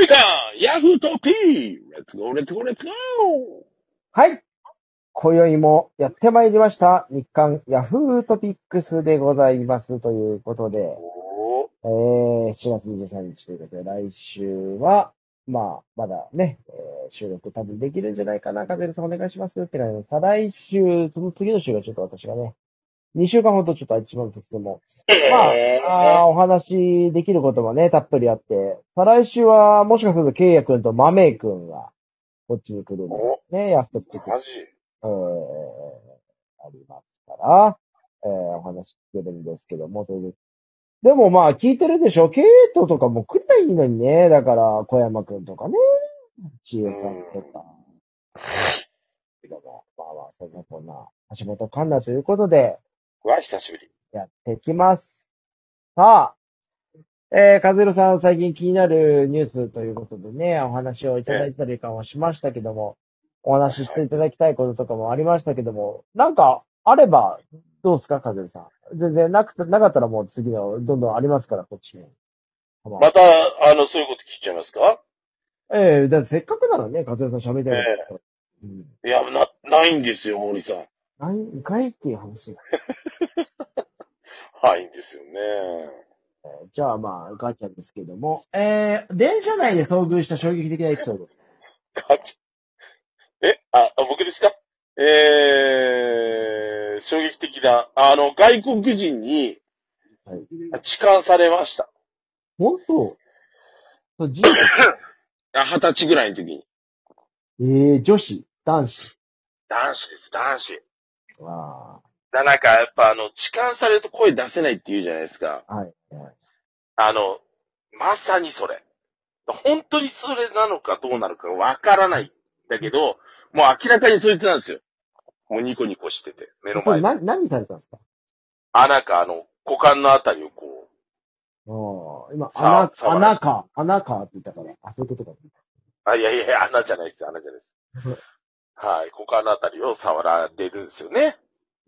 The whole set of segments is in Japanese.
日刊ヤフートピー let's go let's go let's go はい。今宵もやってまいりました。日刊ヤフートピックスでございます。ということで、えー、7月23日ということで、来週は、まあ、まだね、えー収録多分できるんじゃないかな。カゼルさんお願いしますってなる再来週、その次の週がちょっと私がね、2週間ほどちょっと空いてしまうんですけども、まえあ、あーお話できることもね、たっぷりあって、再来週は、もしかすると、ケイヤ君とマメイ君が、こっちに来るんでおね、ヤフトピックスマジ？えー、ありますから、えー、お話聞けるんですけども、という。でもまあ、聞いてるでしょ？ケイトとかも来りゃいいのにね。だから、小山くんとかね。千恵さんとか。まあまあ、そんなこんな、橋本環奈ということで、わ、久しぶり。やってきます。さあ、えー、和弘さん最近気になるニュースということでね、お話をいただいたりかもしましたけども、お話ししていただきたいこととかもありましたけども、なんかあればどうですか、和弘さん。全然なくて、なかったらもう次のどんどんありますから、こっちに。また、あの、そういうこと聞いちゃいますか？ええだってせっかくならね、和弘さん喋りたいえこと。うん。いや、な、ないんですよ、森さん。ない、んかいっていう話です。ないんですよね。えーじゃあまあ、ガチャですけども、えー、電車内で遭遇した衝撃的なエピソード。ガチえ、あ、あ僕ですか？えー、衝撃的な、あの、外国人にはい。痴漢されました。本当？そうじ あ二十歳ぐらいの時に。えー、女子、男子？男子です、男子。あな、なんか、やっぱあの、痴漢されると声出せないって言うじゃないですか。あ、はい。はいあの、まさにそれ。本当にそれなのかどうなのかわからない。だけど、もう明らかにそいつなんですよ。もうニコニコしてて、目のこれ前で。な、何されたんですか？あ、なんかあの、股間のあたりをこああ、今、穴、穴か、穴かって言ったから、あ、そういうことか。う、あ、いやいやいや、穴じゃないです、穴じゃないです。はい、股間のあたりを触られるんですよね。へ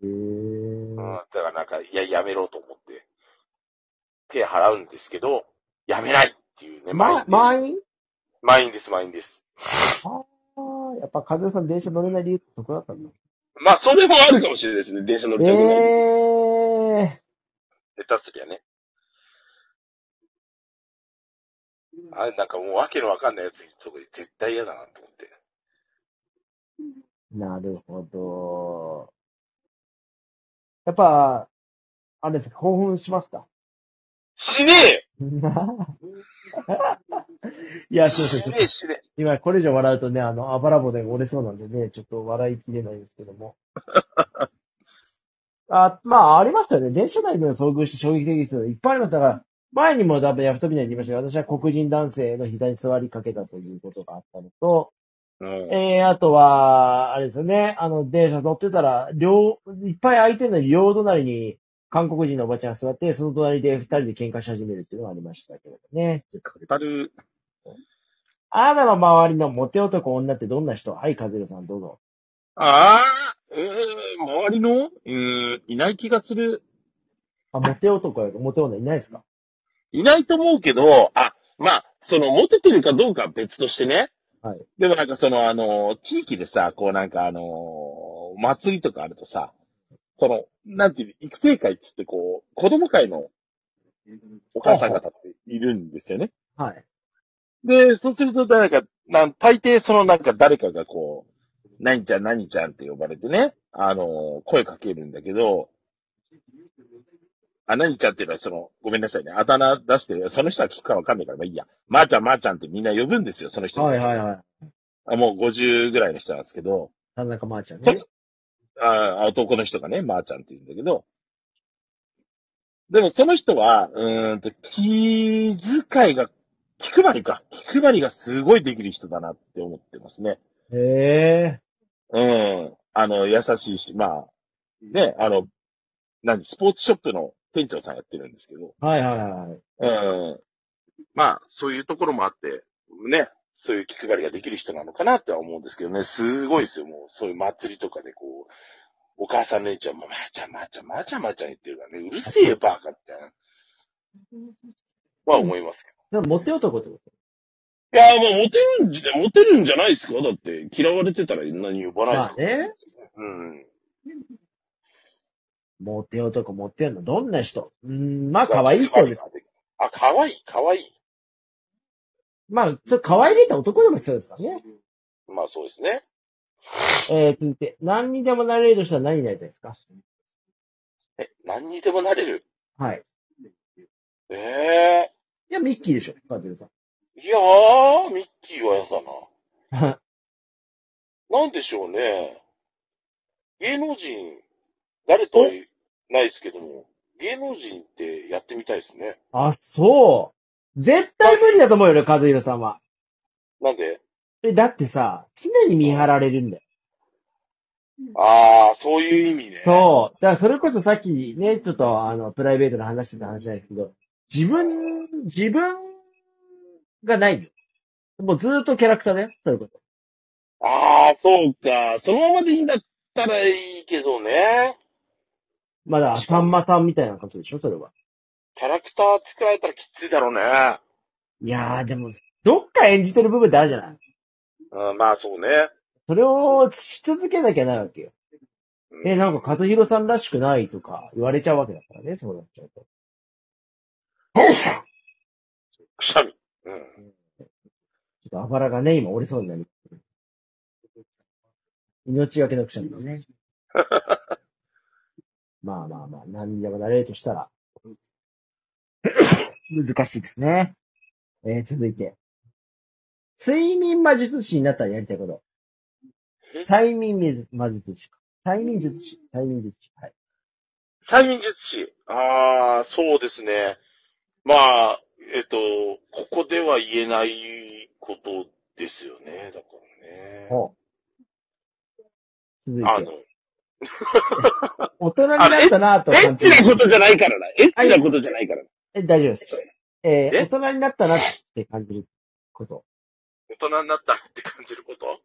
えうん、だからなんか、いや、やめろと思って、手払うんですけど、やめないっていうね、ま、満満員？員満員です、満員です。ああ、やっぱ、和代さん電車乗れない理由ってそこだったんだ。まあ、それもあるかもしれないですね、電車乗りたくない。ええ下手すりゃね。あれ、なんかもうわけのわかんないやつとか絶対嫌だなと思って。ー、なるほど。やっぱ、あれですか、興奮しますか？しねえ いや、そうそうそうしね。えしねえ今、これ以上笑うとね、あの、あばら骨が折れそうなんでね、ちょっと笑いきれないですけども。あ、まあ、ありますよね。電車内での遭遇して衝撃的ですよ。いっぱいあります。だから、前にも多分ヤフトビ内で言いましたが、私は黒人男性の膝に座りかけたということがあったのと、うん。えー、あとは、あれですよね、あの、電車乗ってたら、両、いっぱい空いてるのに両隣に韓国人のおばちゃんが座って、その隣で二人で喧嘩し始めるっていうのがありましたけどね。たる、あなたの周りのモテ男女ってどんな人？はい、カズルさんどうぞ。ああ、えー、周りの、うーん、いない気がする。あ、モテ男やモテ女いないですか？いないと思うけど、あ、まあ、その、モテてるかどうかは別としてね。はい。でもなんかその、あの、地域でさ、こうなんかあの、祭りとかあるとさ、その、なんていう、育成会っつってこう、子供会のお母さん方っているんですよね。はい。で、そうすると、なんか、なん、大抵そのなんか誰かがこう、何ちゃん何ちゃんって呼ばれてね、あの、声かけるんだけど、あ、何ちゃんっていうのはその、ごめんなさいね、あだ名出して、その人は聞くかわかんないから、まあいいや。まー、ちゃんまー、ちゃんってみんな呼ぶんですよ、その人。はいはいはい。あもう50ぐらいの人なんですけど、田中まーちゃんそね。あ男の人がね、まー、ちゃんって言うんだけど、でもその人は、うーんと、気遣いが、気配りか。気配りがすごいできる人だなって思ってますね。へえ。うん。あの、優しいし、まあ、ね、あの、何、スポーツショップの店長さんやってるんですけど、はいはいはい。うん。まあ、そういうところもあって、ね、そういう気配りができる人なのかなっては思うんですけどね、すごいですよ、もう、そういう祭りとかでこう、お母さん姉ちゃんも、まーちゃん、まーちゃん、まーちゃん、まーちゃん言ってるからね、うるせえよ、バーカみたいな。は思いますけでもモテ男ってこいや、まあ、モテるんじゃ、モテるんじゃないですか？だって、嫌われてたら何呼ばないですか、まあね。うん。モテ男、モテるの。どんな人？うーん、まあ、可愛い人です。。あ、可愛い、可愛い。まあ、それ可愛げた男でも必要ですからね。まあ、そうですね。えー、続いて、何にでもなれるとしたら何になりたいですか？え、何にでもなれる？はい。ええいや、ミッキーでしょ、カズルさん。いやー、ミッキーは嫌だな。なんでしょうね。芸能人、誰とないですけども、芸能人ってやってみたいですね。あ、そう。絶対無理だと思うよ、カズヒロさんは。なんで？え、だってさ、常に見張られるんだよ。あー、そういう意味ね。そう。だからそれこそさっきね、ちょっとあの、プライベートの話してた話なんですけど、自分、自分がないよ。もうずーっとキャラクターだよ、そういうこと。あー、そうか。そのままでいいんだったらいいけどね。まだ、さんまさんみたいなことでしょ、それは。キャラクター作られたらきついだろうね。いやー、でも、どっか演じてる部分ってあるじゃないうん、まあそうね。それをし続けなきゃないわけよ。うんえ、なんか、和弘さんらしくないとか言われちゃうわけだからね、そうなっちゃうと。くしゃみ。うん。ちょっとあばらがね、今折れそうになり。命がけのくしゃみだね。まあまあまあ、何にでもなれるとしたら。難しいですね。えー、続いて。睡眠魔術師になったらやりたいこと。え？催眠魔術師か。催眠術師。催眠術師。はい。催眠術師？ああ、そうですね。まあ、えっと、ここでは言えないことですよね。だからね。ほう。続いあて。の、大人になったなとエッ感じる。チなことじゃないからな。エッチなことじゃないからな。え、大丈夫です。えーえ？大人になったなって感じること。大人になったって感じること？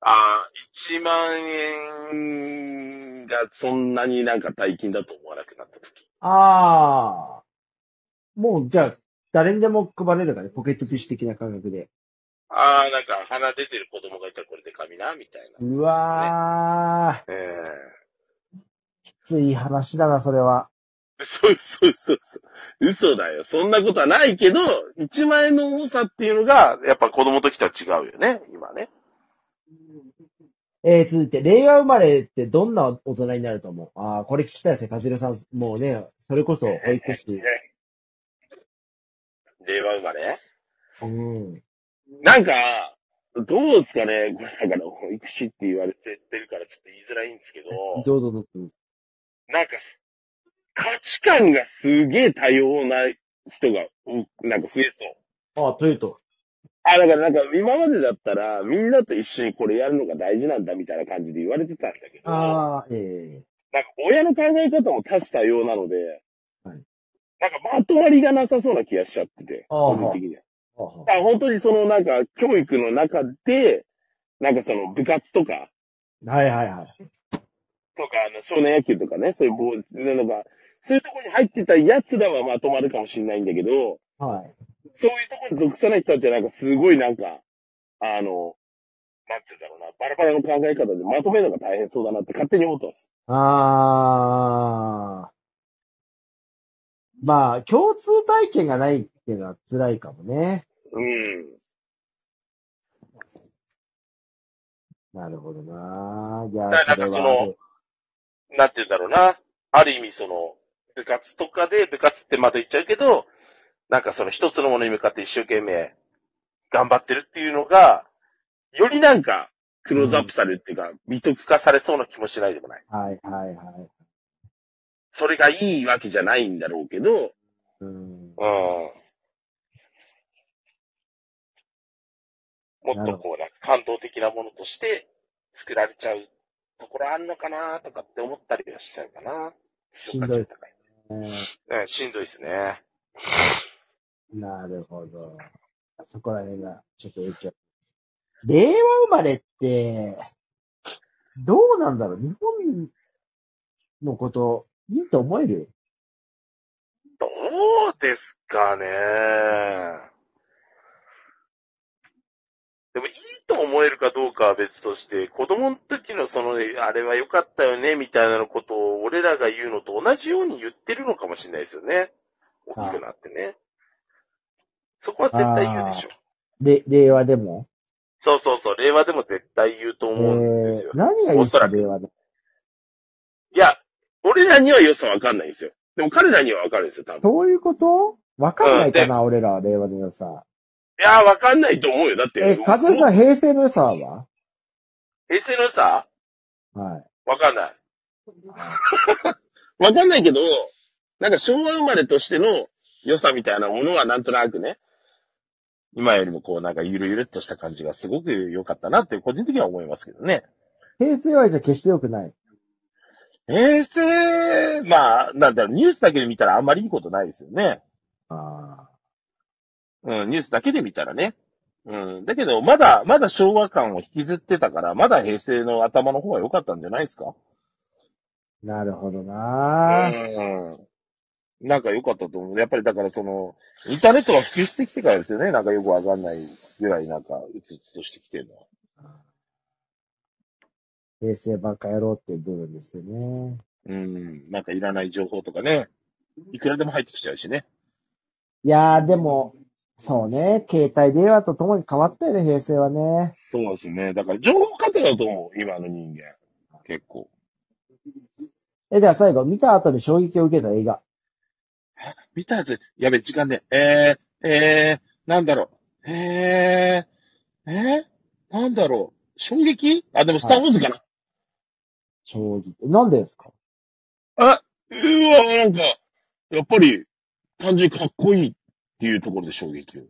ああ、1万円がそんなになんか大金だと思わなくなった時。ああ。もう、じゃあ、誰にでも配れるかね、ポケットティッシュ的な感覚で。ああ、なんか鼻出てる子供がいたらこれでかみな、みたいな。うわー、えきつい話だな、それは。えそうそうそうそう。嘘だよ。そんなことはないけど、1万円の重さっていうのが、やっぱ子供の時とは違うよね、今ね。えー、続いて、令和生まれってどんな大人になると思う？ああ、これ聞きたいですね、カズレさん。もうね、それこそ保育士。令和生まれ？うん。なんか、どうですかね？これだから、保育士って言われてるからちょっと言いづらいんですけど、どうぞどうぞ。なんかす、価値観がすげえ多様な人が、うんなんか増えそう。ああ、というと。あ、だからなんか今までだったら、みんなと一緒にこれやるのが大事なんだみたいな感じで言われてたんだけど、ああ、ええなんか親の考え方も多種多様なので、はいなんかまとまりがなさそうな気がしちゃってて、個人的には。ああだから本当にそのなんか教育の中で、なんかその部活とか、はいはいはい。とか、あの、少年野球とかね、そういうボール、なのが、そういうところに入ってた奴らはまとまるかもしれないんだけど、はい。そういうところに属さない人たちはなんかすごいなんか、あの、なんて言うんだろうな、バラバラの考え方でまとめるのが大変そうだなって勝手に思ってます。ああ。まあ、共通体験がないっていうのは辛いかもね。うん。なるほどな。じゃあ、だからなんかそのなんて言うんだろうな。ある意味その、部活とかで、部活ってまた言っちゃうけど、なんかその一つのものに向かって一生懸命頑張ってるっていうのが、よりなんか、クローズアップされるっていうか、美徳化されそうな気もしないでもない。はいはいはい。それがいいわけじゃないんだろうけど、うん。うん。もっとこう、なんか感動的なものとして作られちゃうところあんのかなとかって思ったりはしちゃうかな。しんどい高いうん、しんどいですね。なるほど。そこら辺がちょっと影響。令和生まれって、どうなんだろう？日本のこと、いいと思える？どうですかね。と思えるかどうかは別として、子供の時のその、あれは良かったよね、みたいなことを俺らが言うのと同じように言ってるのかもしれないですよね。大きくなってね。そこは絶対言うでしょ。で、令和でも？そうそうそう、令和でも絶対言うとえ思うんですよ。ー、何がいい？ですか令和で。いや、俺らには良さわかんないんですよ。でも彼らにはわかるんですよ、多分。どういうこと？わかんないかな、俺らは令和の良さ。いや、わかんないと思うよ。だって。え、かずえさん、平成の良さは？平成の良さ？はい。わかんない。わかんないけど、なんか昭和生まれとしての良さみたいなものはなんとなくね、今よりもこうなんかゆるゆるっとした感じがすごく良かったなって個人的には思いますけどね。平成はじゃ決して良くない？平成、まあ、なんだろう、ニュースだけで見たらあんまりいいことないですよね。あうん、ニュースだけで見たらね。うん。だけど、まだ、まだ昭和感を引きずってたから、まだ平成の頭の方が良かったんじゃないですか？あ、なるほどなうん。なんか良かったと思う。やっぱりだからその、インターネットが普及してきてからですよね。なんかよくわかんないぐらいなんか、うつうつとしてきてるのは。平成ばっかやろうっていう部分ですよね。うん。なんかいらない情報とかね。いくらでも入ってきちゃうしね。いやー、でも、そうね、携帯電話とともに変わったよね、平成はね。そうですね。だから情報過程だと思う。今の人間。結構。え、では最後、見た後で衝撃を受けた映画。見たやつ、やべ、時間で。えー、えー、なんだろう。えー、えー、なんだろう。衝撃？あ、でもスターウォーズかな。衝撃。なんでですか？あ、うわ、なんか、やっぱり、単純にかっこいいっていうところで衝撃を。